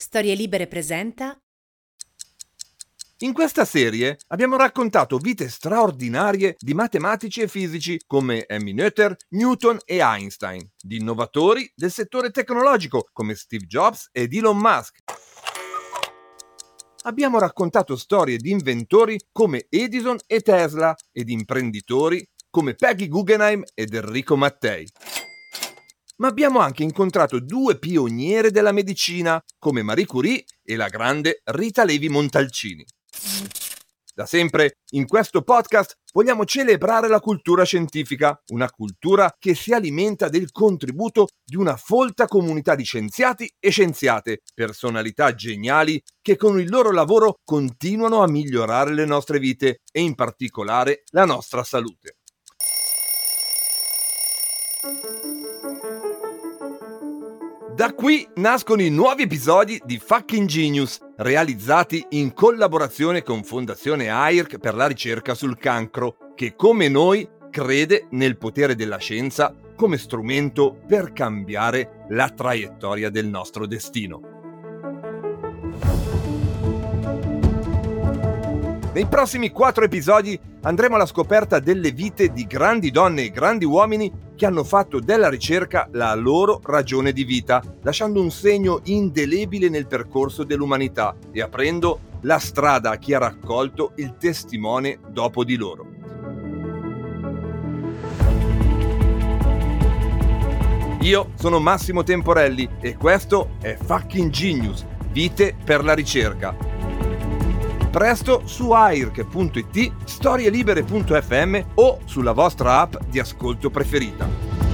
Storie Libere presenta. In questa serie abbiamo raccontato vite straordinarie di matematici e fisici come Emmy Noether, Newton e Einstein, di innovatori del settore tecnologico come Steve Jobs ed Elon Musk. Abbiamo raccontato storie di inventori come Edison e Tesla e di imprenditori come Peggy Guggenheim ed Enrico Mattei ma abbiamo anche incontrato due pioniere della medicina, come Marie Curie e la grande Rita Levi Montalcini. Da sempre, in questo podcast vogliamo celebrare la cultura scientifica, una cultura che si alimenta del contributo di una folta comunità di scienziati e scienziate, personalità geniali che con il loro lavoro continuano a migliorare le nostre vite e in particolare la nostra salute. Da qui nascono i nuovi episodi di Fucking Genius, realizzati in collaborazione con Fondazione AIRC per la ricerca sul cancro, che come noi crede nel potere della scienza come strumento per cambiare la traiettoria del nostro destino. Nei prossimi quattro episodi andremo alla scoperta delle vite di grandi donne e grandi uomini che hanno fatto della ricerca la loro ragione di vita, lasciando un segno indelebile nel percorso dell'umanità e aprendo la strada a chi ha raccolto il testimone dopo di loro. Io sono Massimo Temporelli e questo è Fucking Genius, vite per la ricerca presto su airc.it, storielibere.fm o sulla vostra app di ascolto preferita.